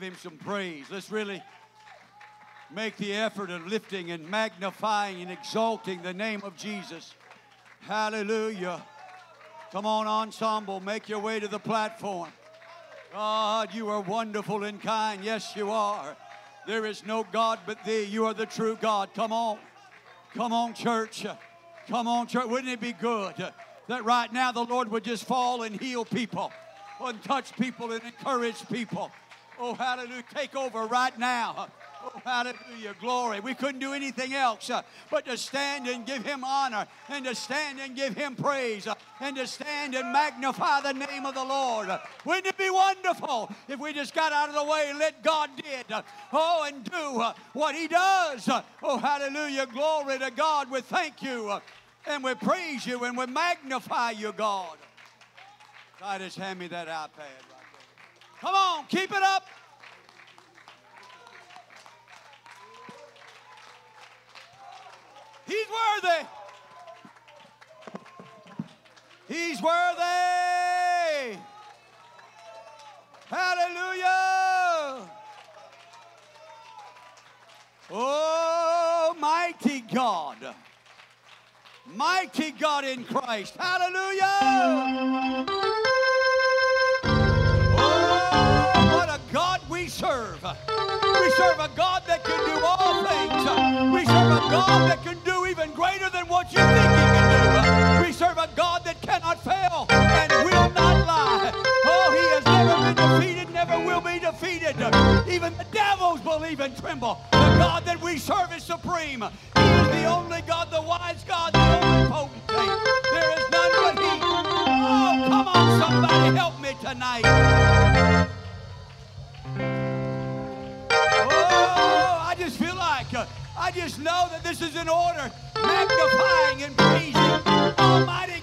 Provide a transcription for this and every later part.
give him some praise. Let's really make the effort of lifting and magnifying and exalting the name of Jesus. Hallelujah. Come on, ensemble, make your way to the platform. God, you are wonderful and kind. Yes, you are. There is no God but thee. You are the true God. Come on. Come on, church. Come on, church. Wouldn't it be good that right now the Lord would just fall and heal people and touch people and encourage people? Oh, hallelujah. Take over right now. Oh, hallelujah. Glory. We couldn't do anything else uh, but to stand and give him honor and to stand and give him praise uh, and to stand and magnify the name of the Lord. Uh, wouldn't it be wonderful if we just got out of the way and let God did? Uh, oh, and do uh, what he does. Uh, oh, hallelujah. Glory to God. We thank you and we praise you and we magnify you, God. Titus, hand me that iPad. Come on, keep it up. He's worthy. He's worthy. Hallelujah. Oh, mighty God. Mighty God in Christ. Hallelujah. We serve a God that can do all things. We serve a God that can do even greater than what you think He can do. We serve a God that cannot fail and will not lie. Oh, He has never been defeated, never will be defeated. Even the devils believe and tremble. The God that we serve is supreme. He is the only God, the wise God, the only potentate. There is none but He. Oh, come on, somebody, help me tonight. I just know that this is in order, magnifying and praising Almighty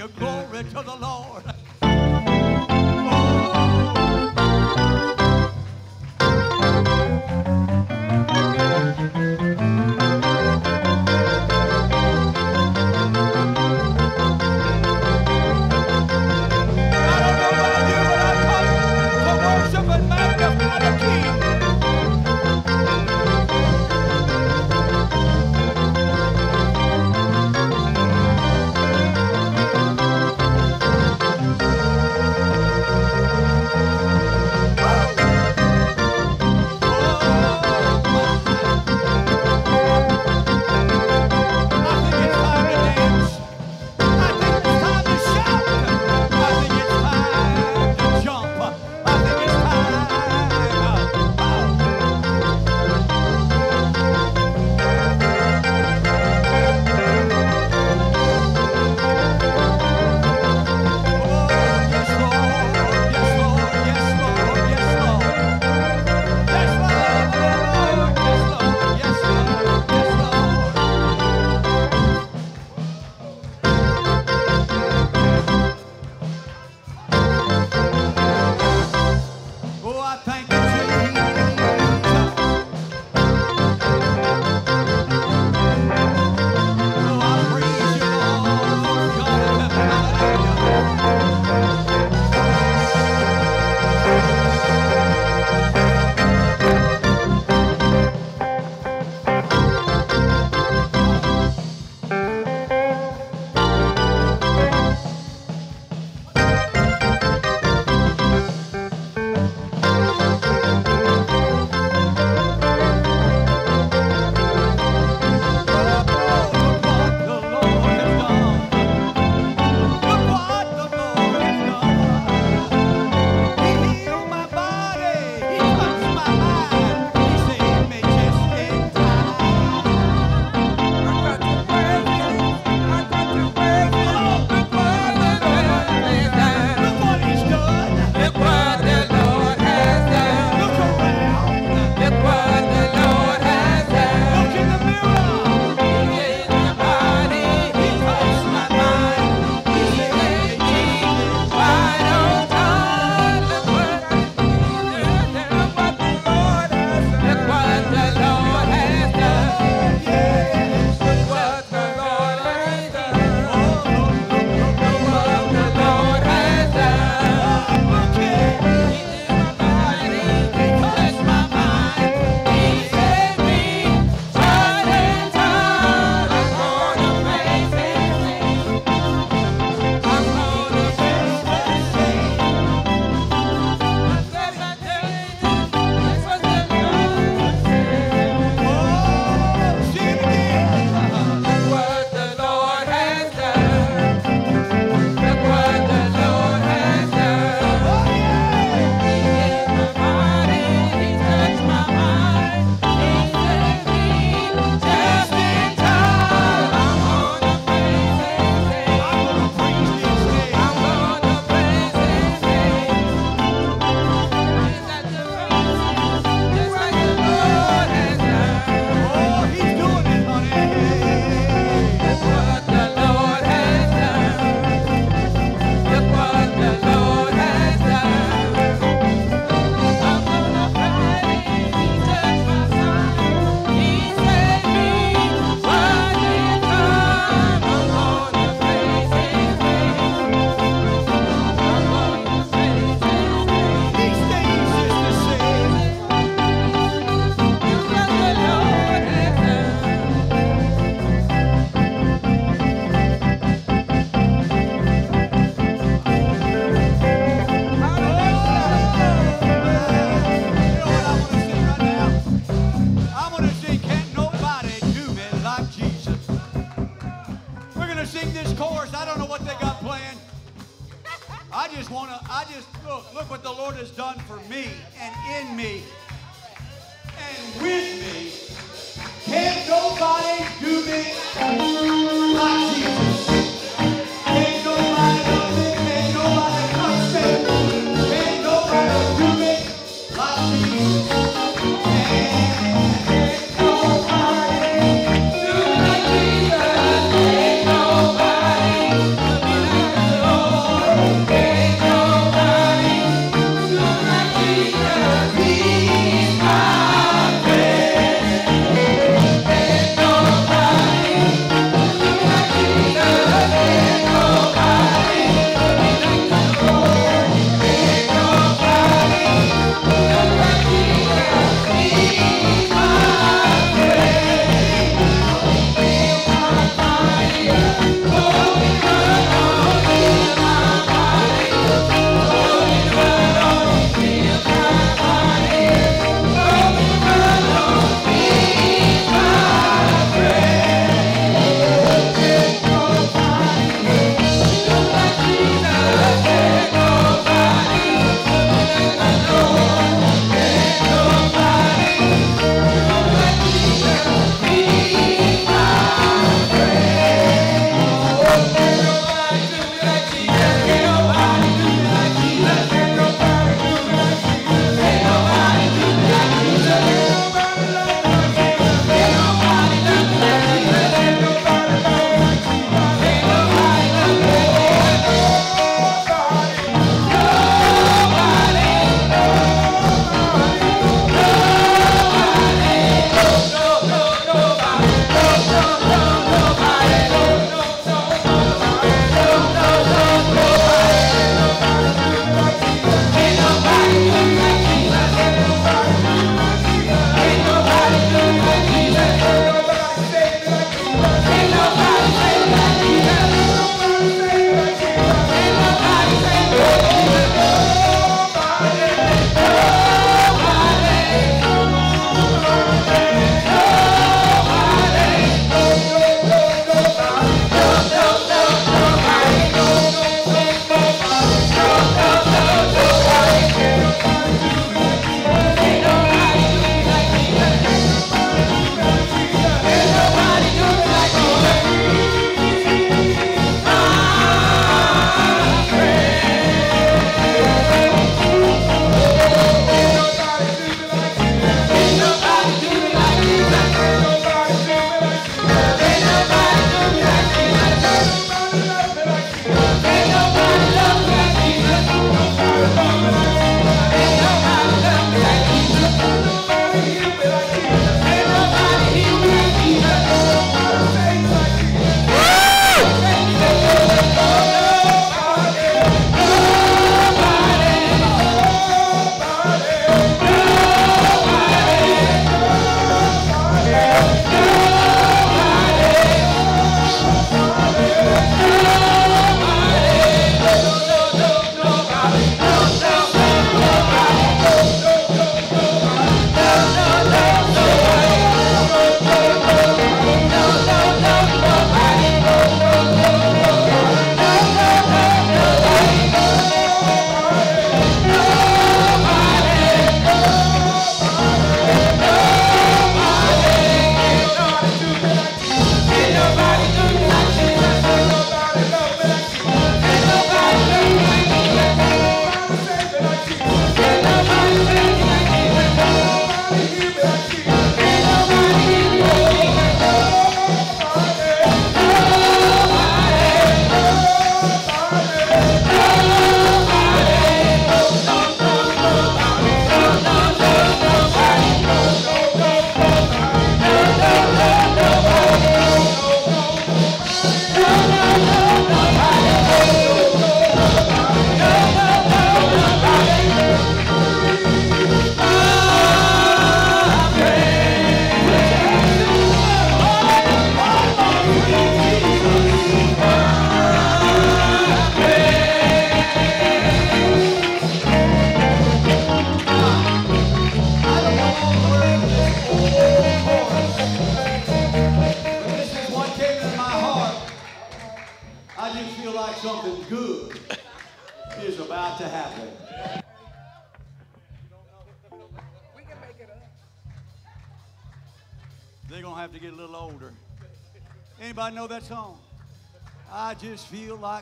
hallelujah. Glory to the Lord.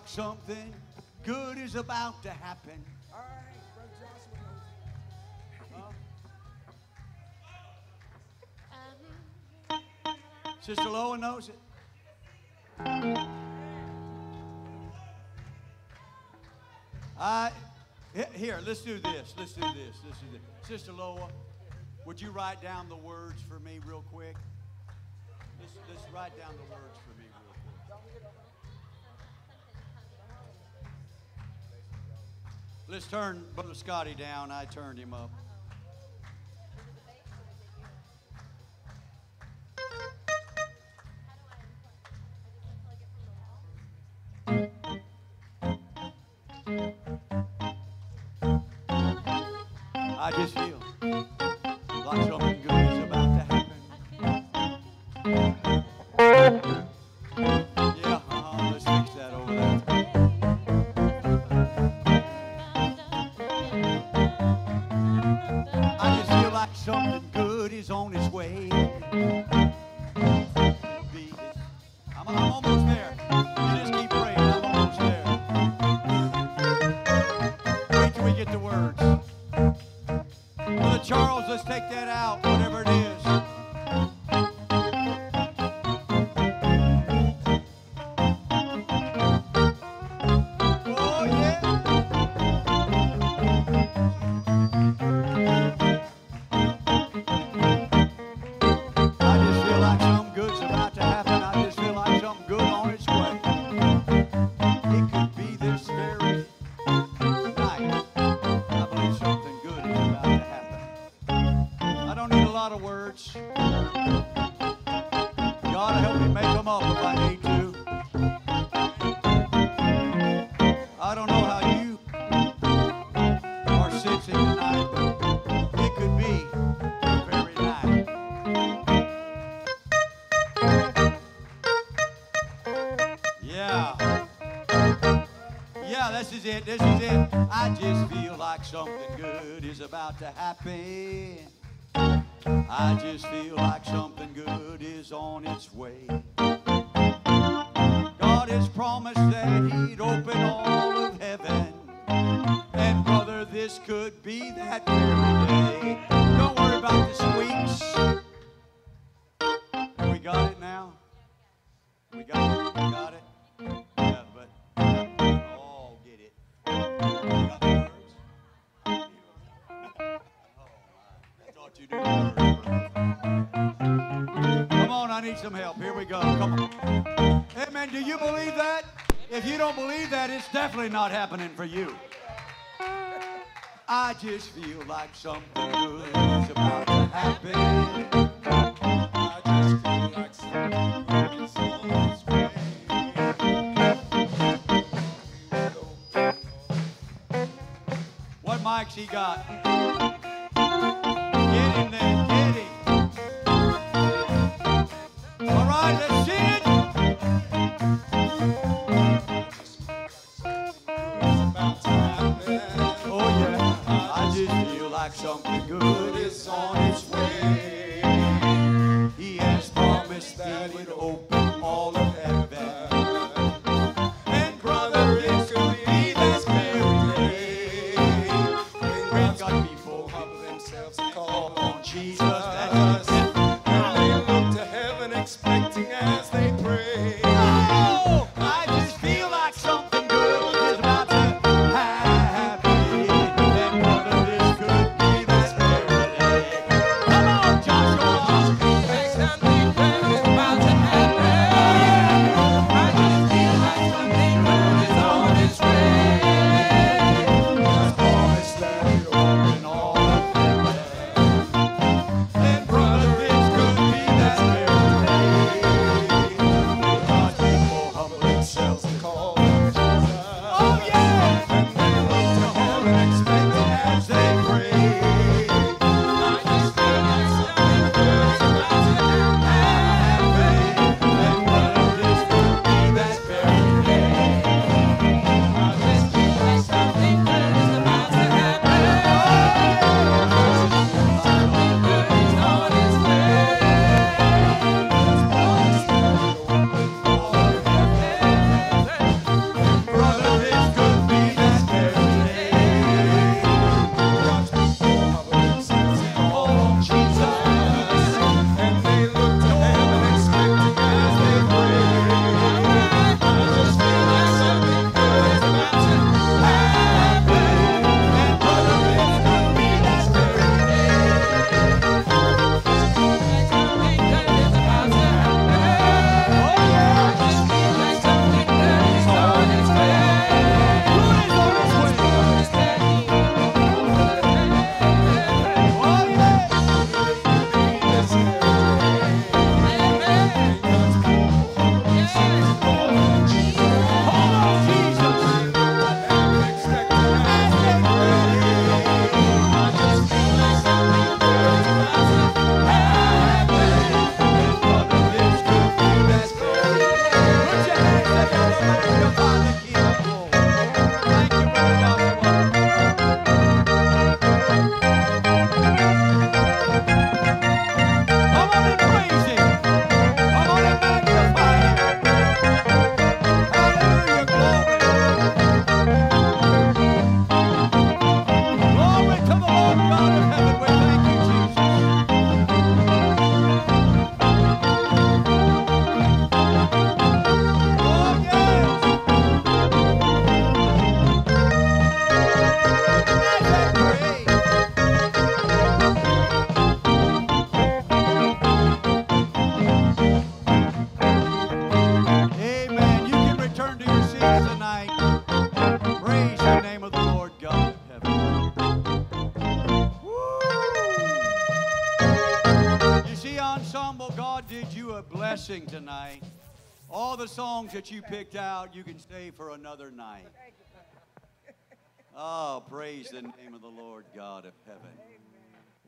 Something good is about to happen. All right, Brother Joshua knows. Sister Loa knows it. I here. Let's do this. Let's do this. Let's do this. Sister Loa, would you write down the words for me real quick? Let's, let's write down the words Let's turn Brother Scotty down. I turned him up. Words. God help me make them up if I need to. I don't know how you are sensing tonight, but it could be very night. Yeah. Yeah, this is it. This is it. I just feel like something good is about to happen. I just feel like something good is on its way. God has promised that He'd open all of heaven. And brother, this could be that very day. Don't worry about the squeaks. We got it now. We got it. You words. Come on, I need some help. Here we go. Come on. Hey, man, do you believe that? If you don't believe that, it's definitely not happening for you. I just feel like something good is about to happen. I just feel like something on its way. What mics he got? Songs that you picked out, you can stay for another night. Oh, praise the name of the Lord God of heaven.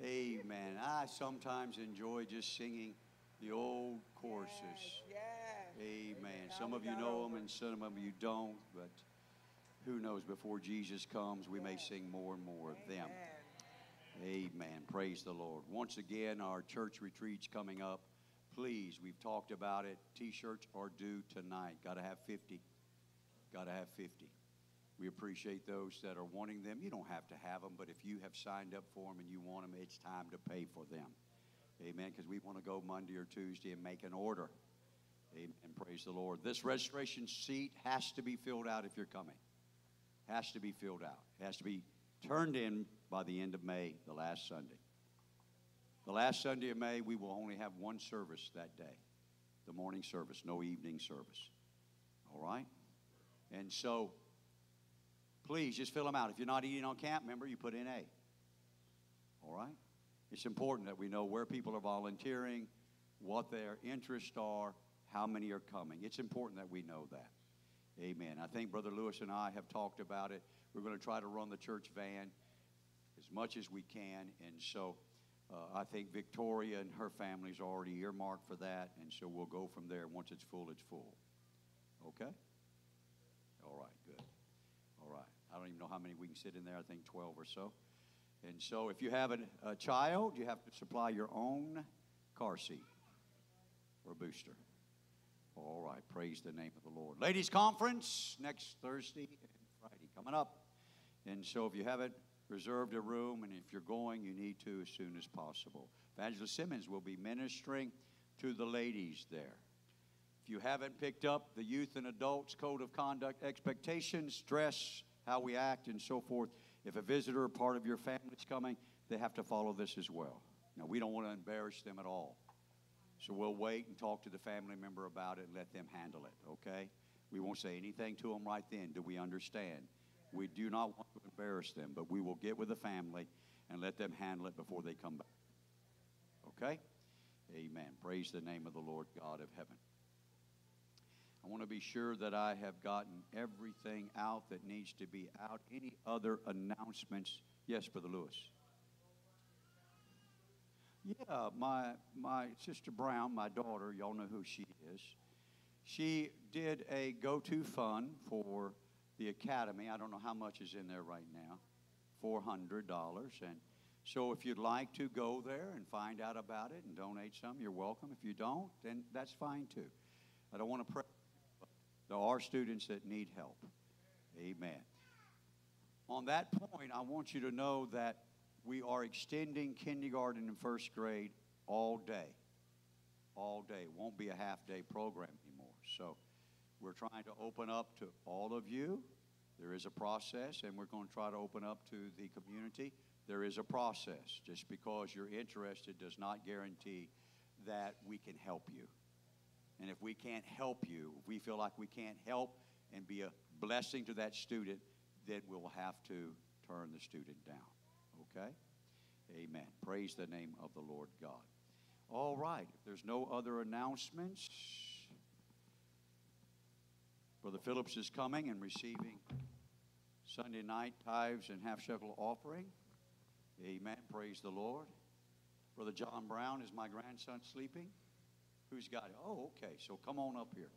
Amen. I sometimes enjoy just singing the old courses. Amen. Some of you know them and some of you don't, but who knows, before Jesus comes, we may sing more and more of them. Amen. Praise the Lord. Once again, our church retreat's coming up. Please, we've talked about it. T shirts are due tonight. Got to have 50. Got to have 50. We appreciate those that are wanting them. You don't have to have them, but if you have signed up for them and you want them, it's time to pay for them. Amen. Because we want to go Monday or Tuesday and make an order. Amen. Praise the Lord. This registration seat has to be filled out if you're coming. Has to be filled out. It has to be turned in by the end of May, the last Sunday. The last Sunday of May, we will only have one service that day the morning service, no evening service. All right? And so, please just fill them out. If you're not eating on camp, remember you put in A. All right? It's important that we know where people are volunteering, what their interests are, how many are coming. It's important that we know that. Amen. I think Brother Lewis and I have talked about it. We're going to try to run the church van as much as we can. And so uh, I think Victoria and her family is already earmarked for that. And so we'll go from there. Once it's full, it's full. Okay? All right, good. All right. I don't even know how many we can sit in there. I think 12 or so. And so if you have a, a child, you have to supply your own car seat or booster. All right, praise the name of the Lord. Ladies' conference next Thursday and Friday coming up. And so if you haven't reserved a room and if you're going, you need to as soon as possible. Evangelist Simmons will be ministering to the ladies there. If you haven't picked up the youth and adults code of conduct expectations, dress, how we act, and so forth, if a visitor or part of your family is coming, they have to follow this as well. Now, we don't want to embarrass them at all. So we'll wait and talk to the family member about it and let them handle it, okay? We won't say anything to them right then. Do we understand? We do not want to embarrass them, but we will get with the family and let them handle it before they come back. Okay? Amen. Praise the name of the Lord God of heaven. I want to be sure that I have gotten everything out that needs to be out. Any other announcements? Yes, Brother Lewis. Yeah, my my sister Brown, my daughter, y'all know who she is. She did a go-to fund for the academy. I don't know how much is in there right now. Four hundred dollars. And so if you'd like to go there and find out about it and donate some, you're welcome. If you don't, then that's fine too. I don't want to pray. There are students that need help. Amen. On that point, I want you to know that we are extending kindergarten and first grade all day. All day. It won't be a half day program anymore. So we're trying to open up to all of you. There is a process, and we're going to try to open up to the community. There is a process. Just because you're interested does not guarantee that we can help you. And if we can't help you, if we feel like we can't help and be a blessing to that student, then we'll have to turn the student down. Okay? Amen. Praise the name of the Lord God. All right. If there's no other announcements, Brother Phillips is coming and receiving Sunday night tithes and half shekel offering. Amen. Praise the Lord. Brother John Brown, is my grandson sleeping? Who's got it? Oh, okay. So come on up here.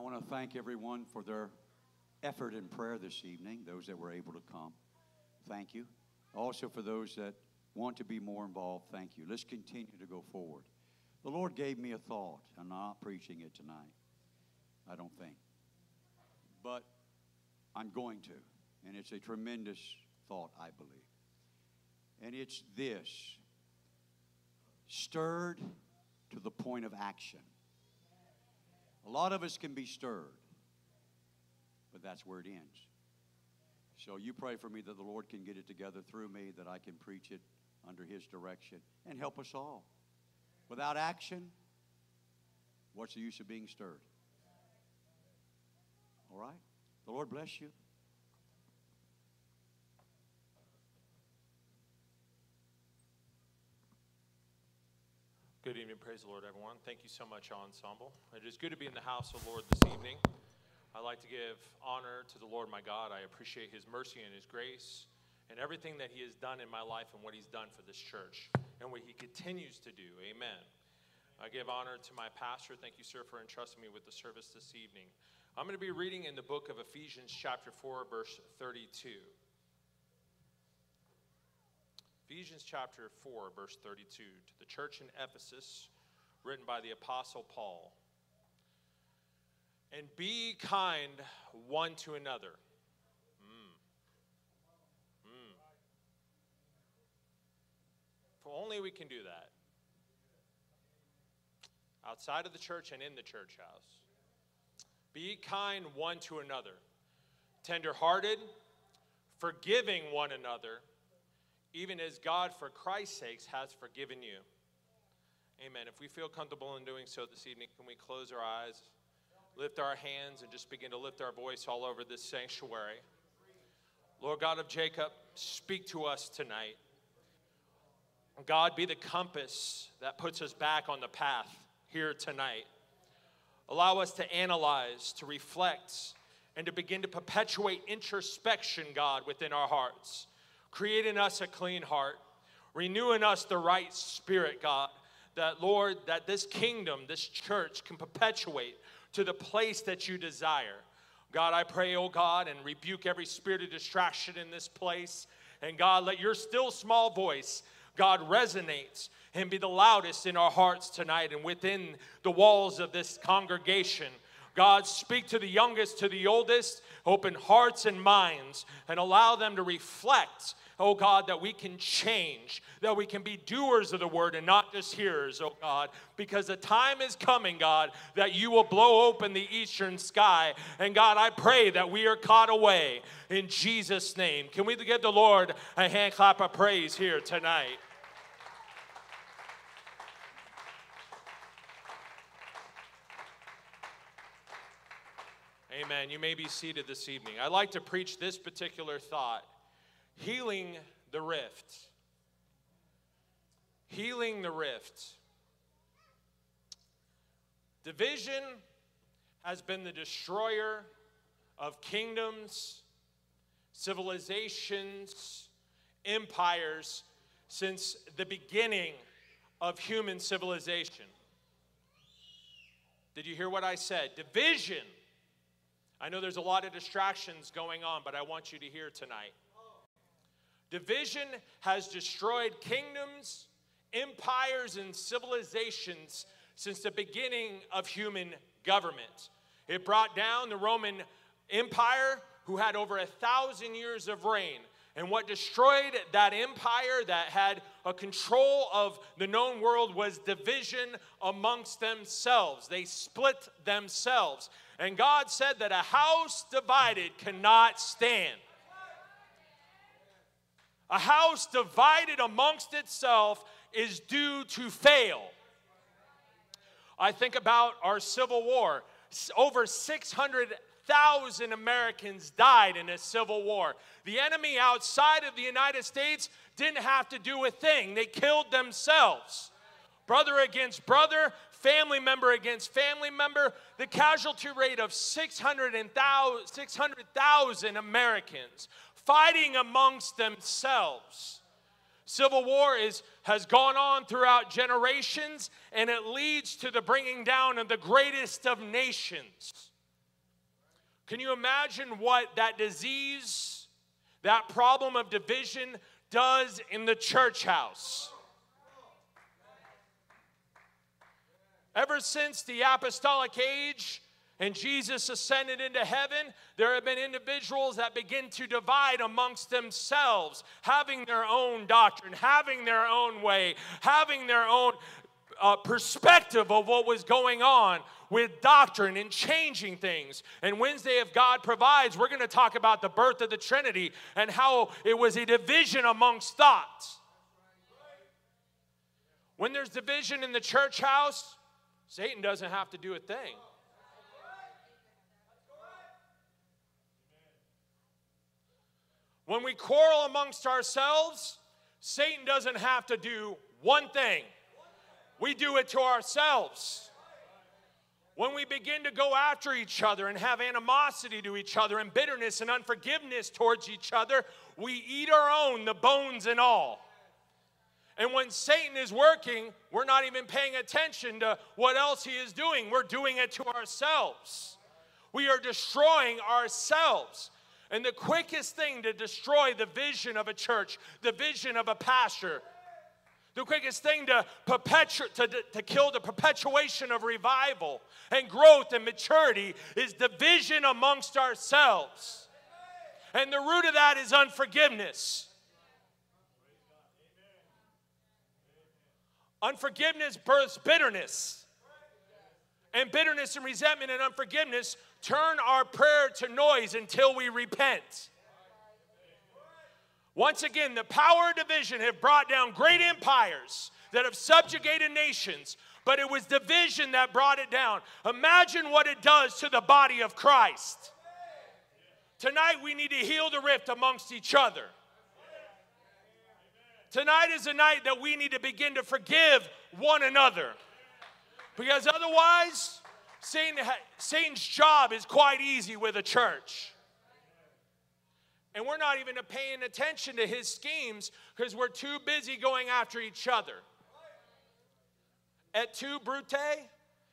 I want to thank everyone for their effort in prayer this evening, those that were able to come. Thank you. Also, for those that want to be more involved, thank you. Let's continue to go forward. The Lord gave me a thought. I'm not preaching it tonight, I don't think. But I'm going to. And it's a tremendous thought, I believe. And it's this stirred to the point of action. A lot of us can be stirred, but that's where it ends. So you pray for me that the Lord can get it together through me, that I can preach it under His direction and help us all. Without action, what's the use of being stirred? All right? The Lord bless you. Good evening, praise the Lord, everyone. Thank you so much, Ensemble. It is good to be in the house of the Lord this evening. I'd like to give honor to the Lord my God. I appreciate His mercy and His grace and everything that He has done in my life and what He's done for this church and what He continues to do. Amen. I give honor to my pastor. Thank you, sir, for entrusting me with the service this evening. I'm going to be reading in the book of Ephesians, chapter 4, verse 32. Ephesians chapter 4, verse 32, to the church in Ephesus, written by the Apostle Paul. And be kind one to another. Mm. Mm. If only we can do that. Outside of the church and in the church house. Be kind one to another, tenderhearted, forgiving one another even as God, for Christ's sakes, has forgiven you. Amen. If we feel comfortable in doing so this evening, can we close our eyes, lift our hands, and just begin to lift our voice all over this sanctuary? Lord God of Jacob, speak to us tonight. God, be the compass that puts us back on the path here tonight. Allow us to analyze, to reflect, and to begin to perpetuate introspection, God, within our hearts. Create in us a clean heart. Renew in us the right spirit, God. That, Lord, that this kingdom, this church can perpetuate to the place that you desire. God, I pray, oh God, and rebuke every spirit of distraction in this place. And God, let your still small voice, God, resonate and be the loudest in our hearts tonight and within the walls of this congregation. God, speak to the youngest, to the oldest, open hearts and minds, and allow them to reflect oh God, that we can change, that we can be doers of the word and not just hearers, oh God, because the time is coming, God, that you will blow open the eastern sky. And God, I pray that we are caught away in Jesus' name. Can we give the Lord a hand clap of praise here tonight? Amen. You may be seated this evening. I'd like to preach this particular thought healing the rift. Healing the rift. Division has been the destroyer of kingdoms, civilizations, empires since the beginning of human civilization. Did you hear what I said? Division. I know there's a lot of distractions going on, but I want you to hear tonight. Division has destroyed kingdoms, empires, and civilizations since the beginning of human government. It brought down the Roman Empire, who had over a thousand years of reign. And what destroyed that empire that had a control of the known world was division amongst themselves. They split themselves. And God said that a house divided cannot stand. A house divided amongst itself is due to fail. I think about our Civil War. Over 600,000 Americans died in a civil war. The enemy outside of the United States didn't have to do a thing, they killed themselves. Brother against brother, family member against family member, the casualty rate of 600,000 600, Americans fighting amongst themselves. Civil war is, has gone on throughout generations and it leads to the bringing down of the greatest of nations. Can you imagine what that disease, that problem of division, does in the church house? Ever since the apostolic age, and Jesus ascended into heaven, there have been individuals that begin to divide amongst themselves, having their own doctrine, having their own way, having their own uh, perspective of what was going on with doctrine and changing things. And Wednesday, if God provides, we're going to talk about the birth of the Trinity and how it was a division amongst thoughts. When there's division in the church house, Satan doesn't have to do a thing. When we quarrel amongst ourselves, Satan doesn't have to do one thing. We do it to ourselves. When we begin to go after each other and have animosity to each other and bitterness and unforgiveness towards each other, we eat our own, the bones and all. And when Satan is working, we're not even paying attention to what else he is doing. We're doing it to ourselves. We are destroying ourselves. And the quickest thing to destroy the vision of a church, the vision of a pastor, the quickest thing to, perpetu- to, to kill the perpetuation of revival and growth and maturity is division amongst ourselves. And the root of that is unforgiveness. Unforgiveness births bitterness. And bitterness and resentment and unforgiveness turn our prayer to noise until we repent. Once again, the power of division have brought down great empires that have subjugated nations, but it was division that brought it down. Imagine what it does to the body of Christ. Tonight, we need to heal the rift amongst each other. Tonight is a night that we need to begin to forgive one another. Because otherwise, Satan, Satan's job is quite easy with a church. And we're not even paying attention to his schemes because we're too busy going after each other. Et tu, Brute?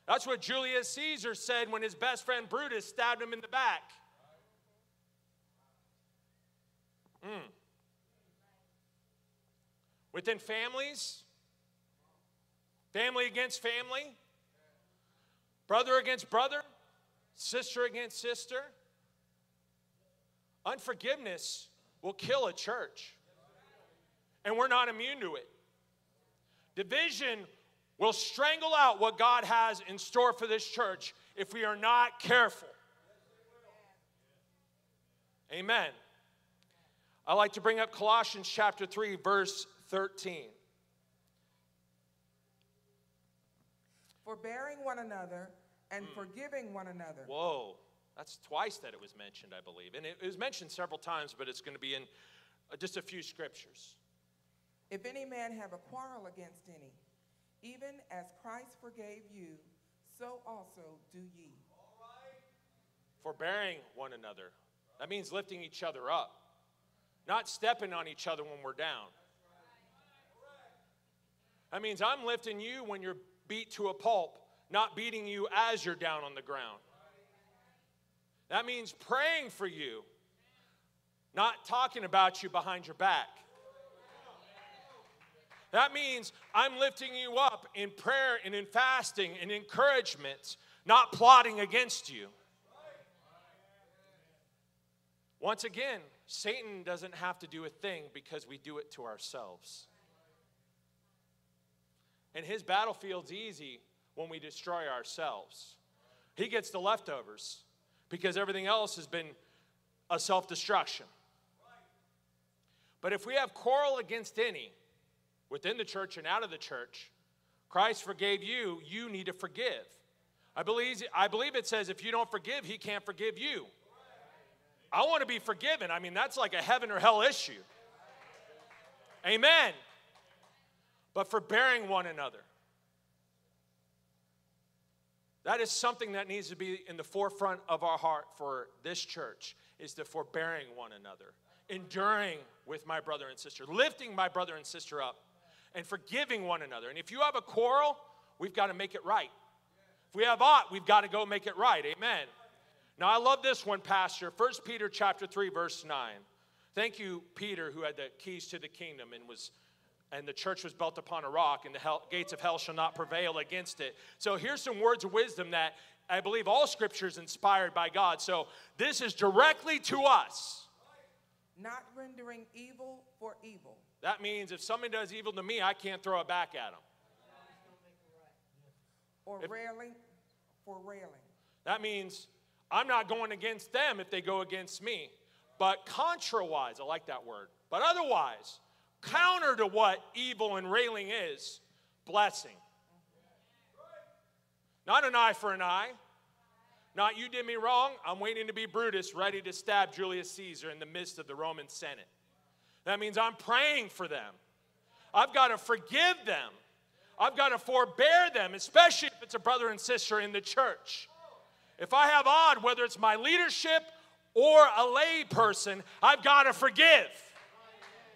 That's what Julius Caesar said when his best friend Brutus stabbed him in the back. Mm. Within families, family against family, brother against brother, sister against sister. Unforgiveness will kill a church, and we're not immune to it. Division will strangle out what God has in store for this church if we are not careful. Amen. I like to bring up Colossians chapter 3, verse 13. Forbearing one another and Hmm. forgiving one another. Whoa, that's twice that it was mentioned, I believe. And it, it was mentioned several times, but it's going to be in uh, just a few scriptures. If any man have a quarrel against any, even as Christ forgave you, so also do ye. Forbearing one another. That means lifting each other up, not stepping on each other when we're down. That means I'm lifting you when you're beat to a pulp, not beating you as you're down on the ground. That means praying for you, not talking about you behind your back. That means I'm lifting you up in prayer and in fasting and encouragement, not plotting against you. Once again, Satan doesn't have to do a thing because we do it to ourselves. And his battlefield's easy when we destroy ourselves. He gets the leftovers because everything else has been a self destruction. But if we have quarrel against any, within the church and out of the church, Christ forgave you, you need to forgive. I believe, I believe it says if you don't forgive, he can't forgive you. I want to be forgiven. I mean, that's like a heaven or hell issue. Amen. But forbearing one another. That is something that needs to be in the forefront of our heart for this church is the forbearing one another, enduring with my brother and sister, lifting my brother and sister up, and forgiving one another. And if you have a quarrel, we've got to make it right. If we have aught, we've got to go make it right. Amen. Now I love this one, Pastor. 1 Peter chapter 3, verse 9. Thank you, Peter, who had the keys to the kingdom and was and the church was built upon a rock, and the hell, gates of hell shall not prevail against it. So here's some words of wisdom that I believe all scripture is inspired by God. So this is directly to us. Not rendering evil for evil. That means if somebody does evil to me, I can't throw it back at them. or If- railing for railing. That means I'm not going against them if they go against me. But contrawise, I like that word. But otherwise, counter to what evil and railing is, blessing. Not an eye for an eye. Not you did me wrong. I'm waiting to be Brutus, ready to stab Julius Caesar in the midst of the Roman Senate. That means I'm praying for them. I've got to forgive them. I've got to forbear them, especially if it's a brother and sister in the church. If I have odd, whether it's my leadership or a lay person, I've got to forgive.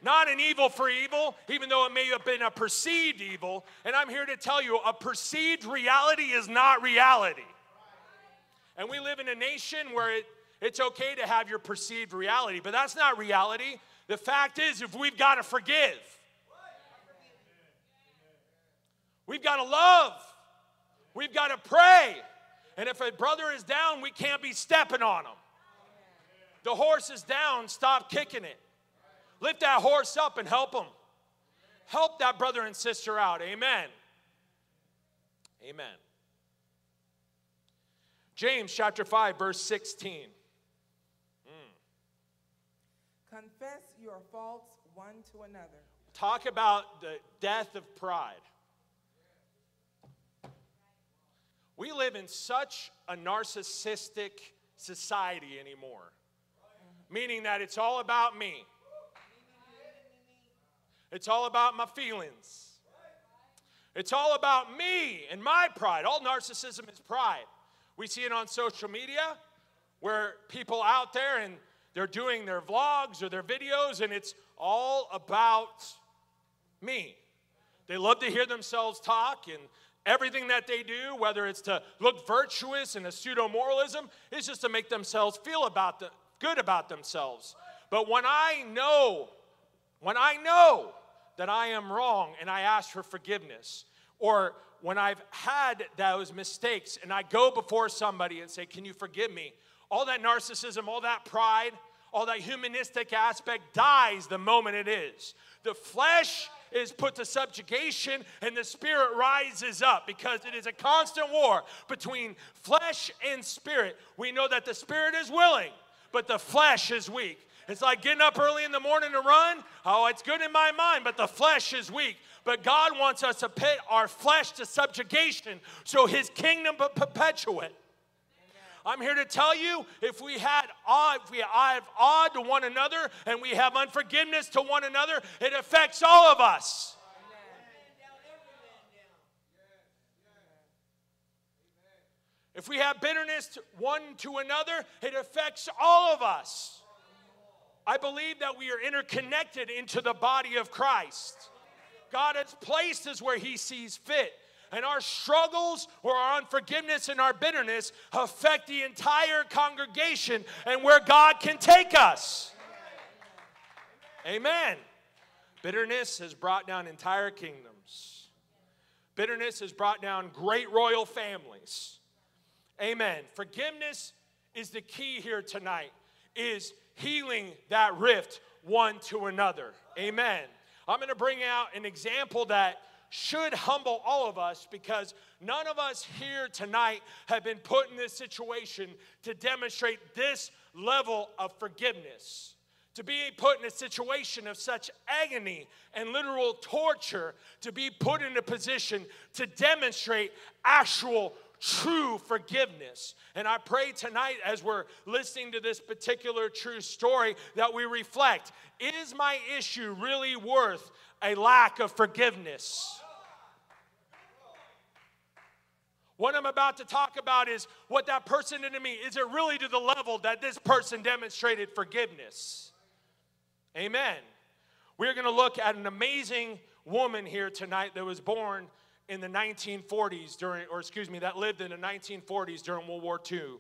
Not an evil for evil, even though it may have been a perceived evil. And I'm here to tell you a perceived reality is not reality. And we live in a nation where it, it's okay to have your perceived reality, but that's not reality. The fact is, if we've got to forgive, we've got to love, we've got to pray. And if a brother is down, we can't be stepping on him. The horse is down, stop kicking it. Lift that horse up and help him. Help that brother and sister out. Amen. Amen. James chapter 5, verse 16. Mm. Confess your faults one to another. Talk about the death of pride. We live in such a narcissistic society anymore, meaning that it's all about me. It's all about my feelings. It's all about me and my pride. All narcissism is pride. We see it on social media where people out there and they're doing their vlogs or their videos and it's all about me. They love to hear themselves talk and everything that they do, whether it's to look virtuous and a pseudo moralism, is just to make themselves feel about the, good about themselves. But when I know, when I know that I am wrong and I ask for forgiveness, or when I've had those mistakes and I go before somebody and say, Can you forgive me? All that narcissism, all that pride, all that humanistic aspect dies the moment it is. The flesh is put to subjugation and the spirit rises up because it is a constant war between flesh and spirit. We know that the spirit is willing, but the flesh is weak. It's like getting up early in the morning to run. Oh, it's good in my mind, but the flesh is weak. But God wants us to put our flesh to subjugation so his kingdom perpetuate. I'm here to tell you if we had odd, if we have odd to one another and we have unforgiveness to one another, it affects all of us. If we have bitterness to one to another, it affects all of us. I believe that we are interconnected into the body of Christ. God has placed us where He sees fit. And our struggles or our unforgiveness and our bitterness affect the entire congregation and where God can take us. Amen. Bitterness has brought down entire kingdoms. Bitterness has brought down great royal families. Amen. Forgiveness is the key here tonight is healing that rift one to another. Amen. I'm going to bring out an example that should humble all of us because none of us here tonight have been put in this situation to demonstrate this level of forgiveness. To be put in a situation of such agony and literal torture, to be put in a position to demonstrate actual true forgiveness. And I pray tonight, as we're listening to this particular true story, that we reflect is my issue really worth a lack of forgiveness? What I'm about to talk about is what that person did to me. Is it really to the level that this person demonstrated forgiveness? Amen. We're going to look at an amazing woman here tonight that was born in the 1940s during, or excuse me, that lived in the 1940s during World War II.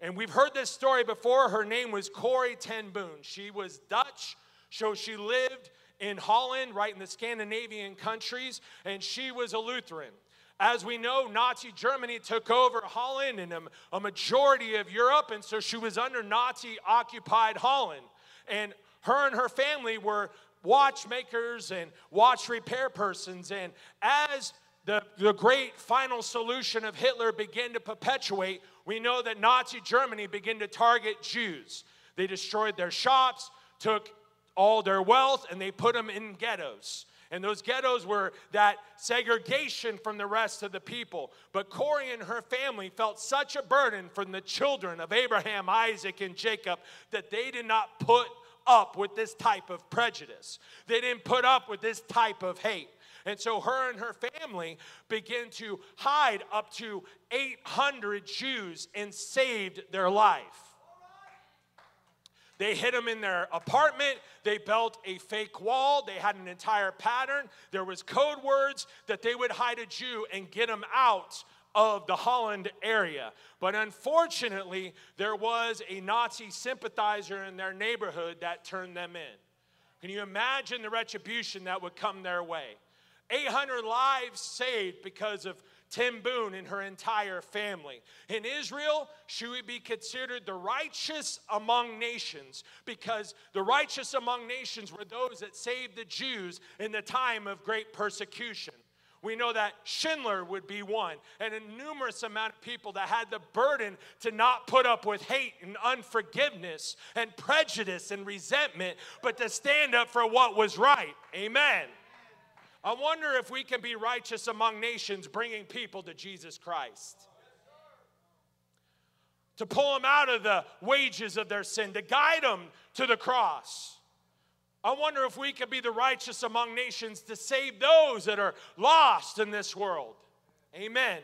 And we've heard this story before. Her name was Corrie ten Boom. She was Dutch, so she lived in Holland, right in the Scandinavian countries, and she was a Lutheran. As we know, Nazi Germany took over Holland and a, a majority of Europe, and so she was under Nazi occupied Holland. And her and her family were watchmakers and watch repair persons. And as the, the great final solution of Hitler began to perpetuate, we know that Nazi Germany began to target Jews. They destroyed their shops, took all their wealth, and they put them in ghettos. And those ghettos were that segregation from the rest of the people. But Corrie and her family felt such a burden from the children of Abraham, Isaac, and Jacob that they did not put up with this type of prejudice. They didn't put up with this type of hate. And so her and her family began to hide up to 800 Jews and saved their life. They hid them in their apartment. They built a fake wall. They had an entire pattern. There was code words that they would hide a Jew and get him out of the Holland area. But unfortunately, there was a Nazi sympathizer in their neighborhood that turned them in. Can you imagine the retribution that would come their way? 800 lives saved because of ten Boom and her entire family. In Israel, she would be considered the righteous among nations because the righteous among nations were those that saved the Jews in the time of great persecution. We know that Schindler would be one, and a numerous amount of people that had the burden to not put up with hate and unforgiveness and prejudice and resentment, but to stand up for what was right. Amen. I wonder if we can be righteous among nations, bringing people to Jesus Christ. To pull them out of the wages of their sin, to guide them to the cross. I wonder if we can be the righteous among nations to save those that are lost in this world. Amen.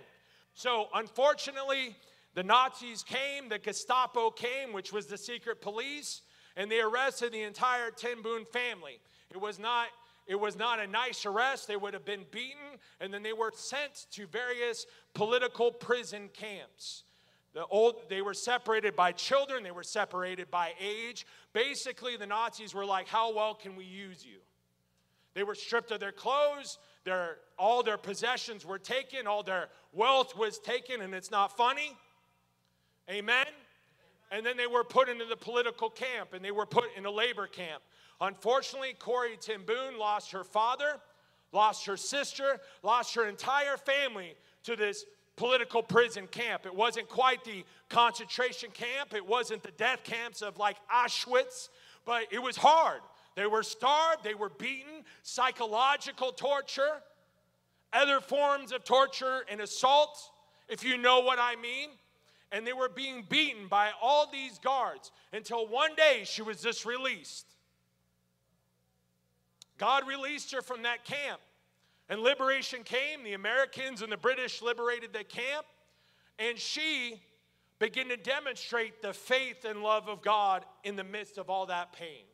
So, unfortunately, the Nazis came, the Gestapo came, which was the secret police, and they arrested the entire Ten Boom family. It was not it was not a nice arrest. They would have been beaten, and then they were sent to various political prison camps. The old, they were separated by children, they were separated by age. Basically, the Nazis were like, How well can we use you? They were stripped of their clothes, their, all their possessions were taken, all their wealth was taken, and it's not funny. Amen? And then they were put into the political camp and they were put in a labor camp. Unfortunately, Corrie ten Boom lost her father, lost her sister, lost her entire family to this political prison camp. It wasn't quite the concentration camp, it wasn't the death camps of like Auschwitz, but it was hard. They were starved, they were beaten, psychological torture, other forms of torture and assault, if you know what I mean. And they were being beaten by all these guards until one day she was just released. God released her from that camp. And liberation came. The Americans and the British liberated the camp. And she began to demonstrate the faith and love of God in the midst of all that pain.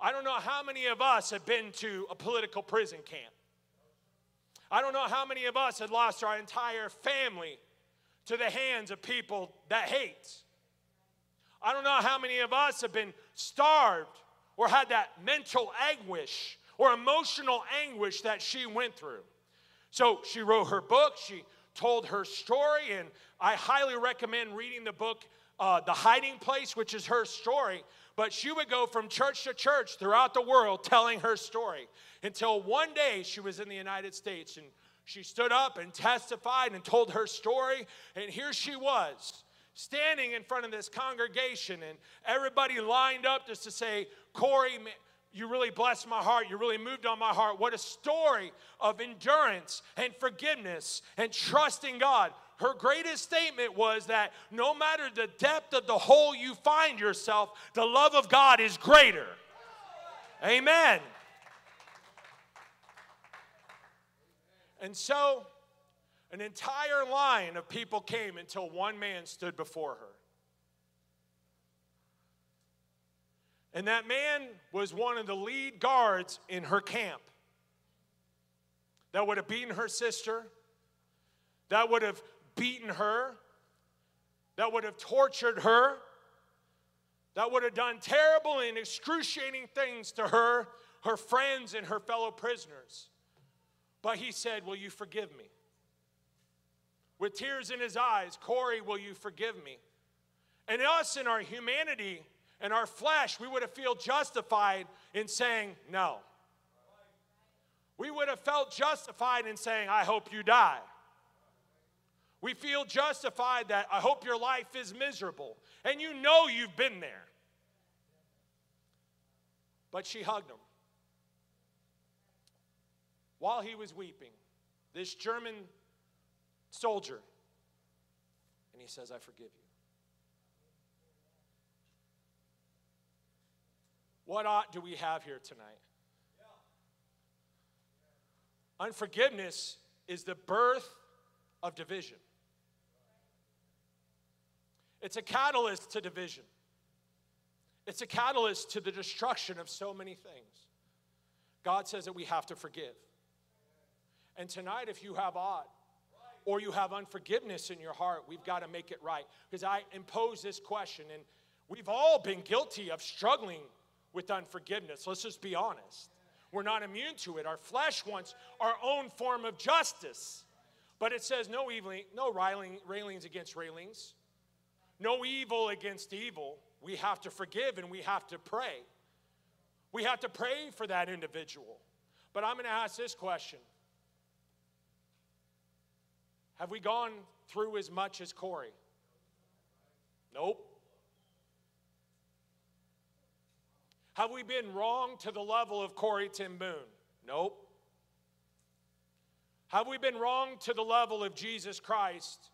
I don't know how many of us have been to a political prison camp. I don't know how many of us had lost our entire family to the hands of people that hate. I don't know how many of us have been starved or had that mental anguish or emotional anguish that she went through. So she wrote her book, she told her story, and I highly recommend reading the book, uh, The Hiding Place, which is her story. But she would go from church to church throughout the world telling her story until one day she was in the United States and she stood up and testified and told her story. And here she was standing in front of this congregation, and everybody lined up just to say, Corrie, you really blessed my heart. You really moved on my heart. What a story of endurance and forgiveness and trusting God. Her greatest statement was that no matter the depth of the hole you find yourself, the love of God is greater. Amen. And so, an entire line of people came until one man stood before her. And that man was one of the lead guards in her camp that would have beaten her sister, that would have beaten her, that would have tortured her, that would have done terrible and excruciating things to her, her friends, and her fellow prisoners. But he said, Will you forgive me? With tears in his eyes, Corrie, will you forgive me? And us in our humanity, and our flesh, we would have felt justified in saying no. We would have felt justified in saying, I hope you die. We feel justified that I hope your life is miserable. And you know you've been there. But she hugged him. while he was weeping, this German soldier, and he says, I forgive you. What ought do we have here tonight? Unforgiveness is the birth of division. It's a catalyst to division. It's a catalyst to the destruction of so many things. God says that we have to forgive. And tonight, if you have ought or you have unforgiveness in your heart, we've got to make it right. Because I impose this question, and we've all been guilty of struggling with unforgiveness. Let's just be honest. We're not immune to it. Our flesh wants our own form of justice. But it says no evil, no railing, railings against railings, no evil against evil. We have to forgive and we have to pray. We have to pray for that individual. But I'm going to ask this question Have we gone through as much as Corrie? Nope. Have we been wrong to the level of Corrie Ten Boom? Nope. Have we been wrong to the level of Jesus Christ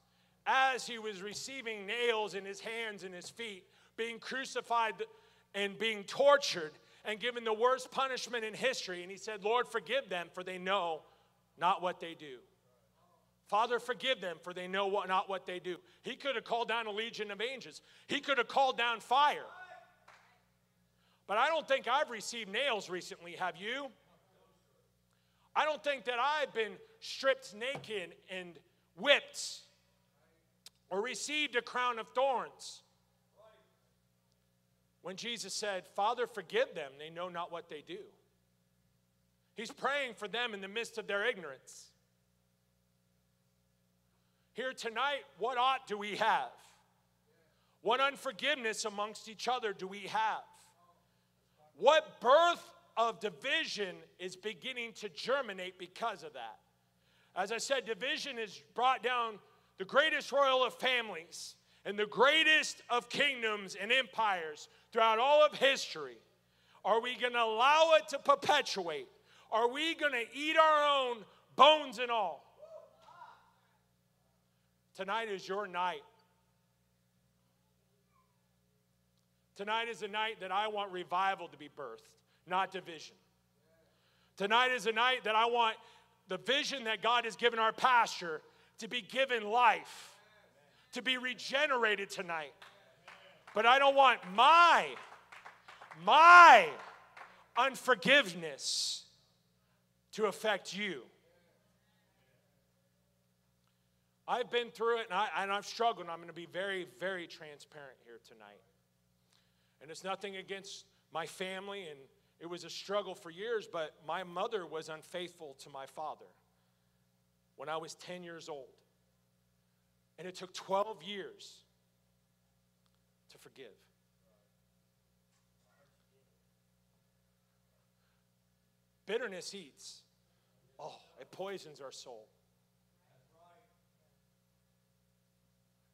as he was receiving nails in his hands and his feet, being crucified and being tortured and given the worst punishment in history? And he said, Lord, forgive them, for they know not what they do. Father, forgive them, for they know what, not what they do. He could have called down a legion of angels, he could have called down fire. But I don't think I've received nails recently, have you? I don't think that I've been stripped naked and whipped or received a crown of thorns. When Jesus said, Father, forgive them, they know not what they do. He's praying for them in the midst of their ignorance. Here tonight, what ought do we have? What unforgiveness amongst each other do we have? What birth of division is beginning to germinate because of that? As I said, division has brought down the greatest royal of families and the greatest of kingdoms and empires throughout all of history. Are we going to allow it to perpetuate? Are we going to eat our own bones and all? Tonight is your night. Tonight is a night that I want revival to be birthed, not division. Tonight is a night that I want the vision that God has given our pastor to be given life, to be regenerated tonight. But I don't want my, my unforgiveness to affect you. I've been through it and, I, and I've struggled. I'm going to be very, very transparent here tonight. And it's nothing against my family, and it was a struggle for years, but my mother was unfaithful to my father when I was 10 years old. And it took 12 years to forgive. Bitterness eats. Oh, it poisons our soul.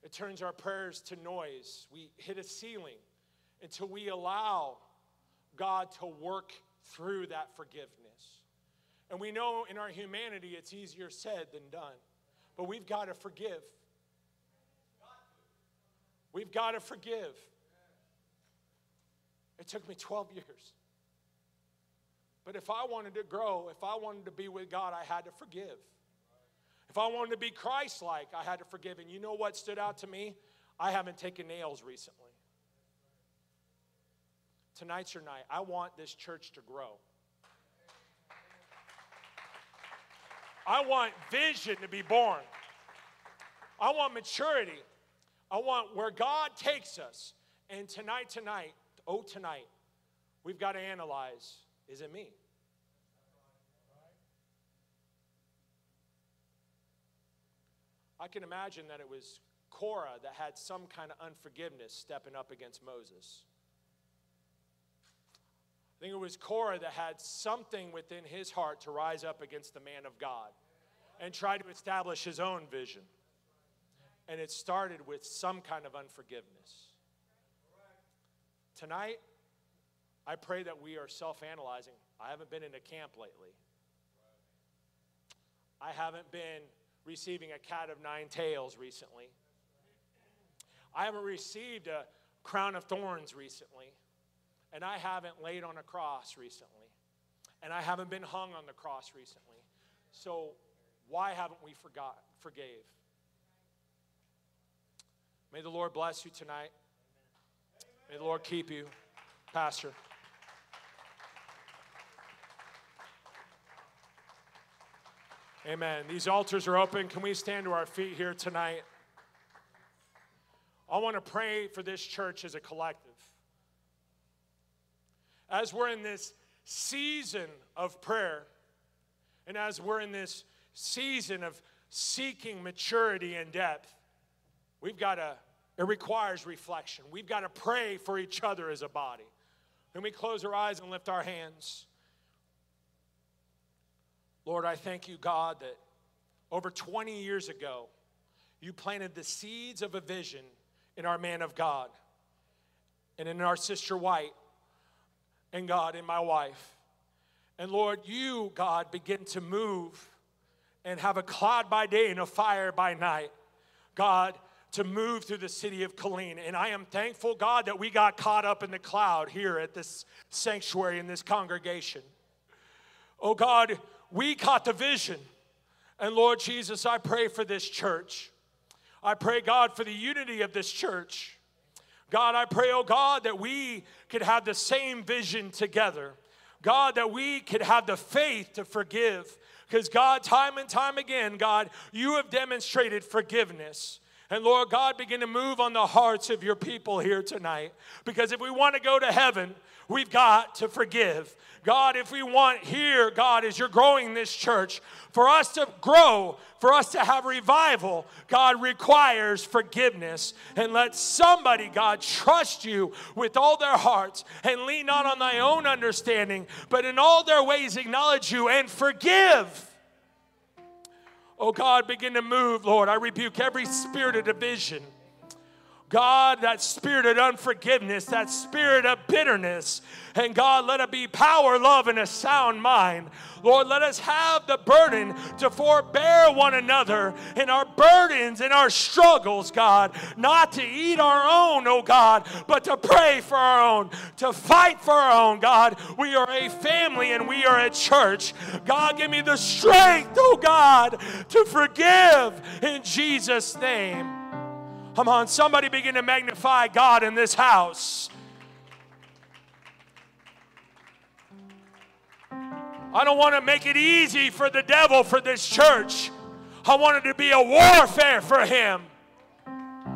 It turns our prayers to noise. We hit a ceiling until we allow God to work through that forgiveness. And we know in our humanity it's easier said than done, but we've got to forgive. We've got to forgive. It took me 12 years. But if I wanted to grow, if I wanted to be with God, I had to forgive. If I wanted to be Christ like, I had to forgive. And you know what stood out to me? I haven't taken nails recently. Tonight's your night. I want this church to grow. I want vision to be born. I want maturity. I want where God takes us. And tonight, tonight, oh, tonight, we've got to analyze is it me? I can imagine that it was Korah that had some kind of unforgiveness stepping up against Moses. I think it was Korah that had something within his heart to rise up against the man of God and try to establish his own vision. And it started with some kind of unforgiveness. Tonight, I pray that we are self analyzing. I haven't been in a camp lately. I haven't been receiving a cat of nine tails recently. I haven't received a crown of thorns recently. And I haven't laid on a cross recently. And I haven't been hung on the cross recently. So why haven't we forgot forgave? May the Lord bless you tonight. May the Lord keep you, Pastor. Amen. These altars are open. Can we stand to our feet here tonight? I want to pray for this church as a collective. As we're in this season of prayer, and as we're in this season of seeking maturity and depth, we've got to, it requires reflection. We've got to pray for each other as a body. Can we close our eyes and lift our hands? Lord, I thank you, God, that over 20 years ago, you planted the seeds of a vision in our man of God and in our sister White and God in my wife. And Lord, you, God, begin to move and have a cloud by day and a fire by night. God, to move through the city of Killeen. And I am thankful, God, that we got caught up in the cloud here at this sanctuary in this congregation. Oh God, we caught the vision. And Lord Jesus, I pray for this church. I pray, God, for the unity of this church. God, I pray, oh God, that we could have the same vision together. God, that we could have the faith to forgive. Because, God, time and time again, God, you have demonstrated forgiveness. And Lord God, begin to move on the hearts of your people here tonight. Because if we want to go to heaven, we've got to forgive. God, if we want here, God, as you're growing this church, for us to grow, for us to have revival, God requires forgiveness. And let somebody, God, trust you with all their hearts and lean not on thy own understanding, but in all their ways acknowledge you and forgive. Oh God, begin to move, Lord. I rebuke every spirit of division God, that spirit of unforgiveness, that spirit of bitterness. And God, let it be power, love, and a sound mind. Lord, let us have the burden to forbear one another in our burdens and our struggles, God. Not to eat our own, oh God, but to pray for our own, to fight for our own, God. We are a family and we are a church. God, give me the strength, oh God, to forgive in Jesus' name. Come on, somebody begin to magnify God in this house. I don't want to make it easy for the devil for this church. I want it to be a warfare for him.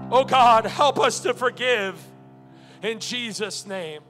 Oh God, help us to forgive in Jesus' name.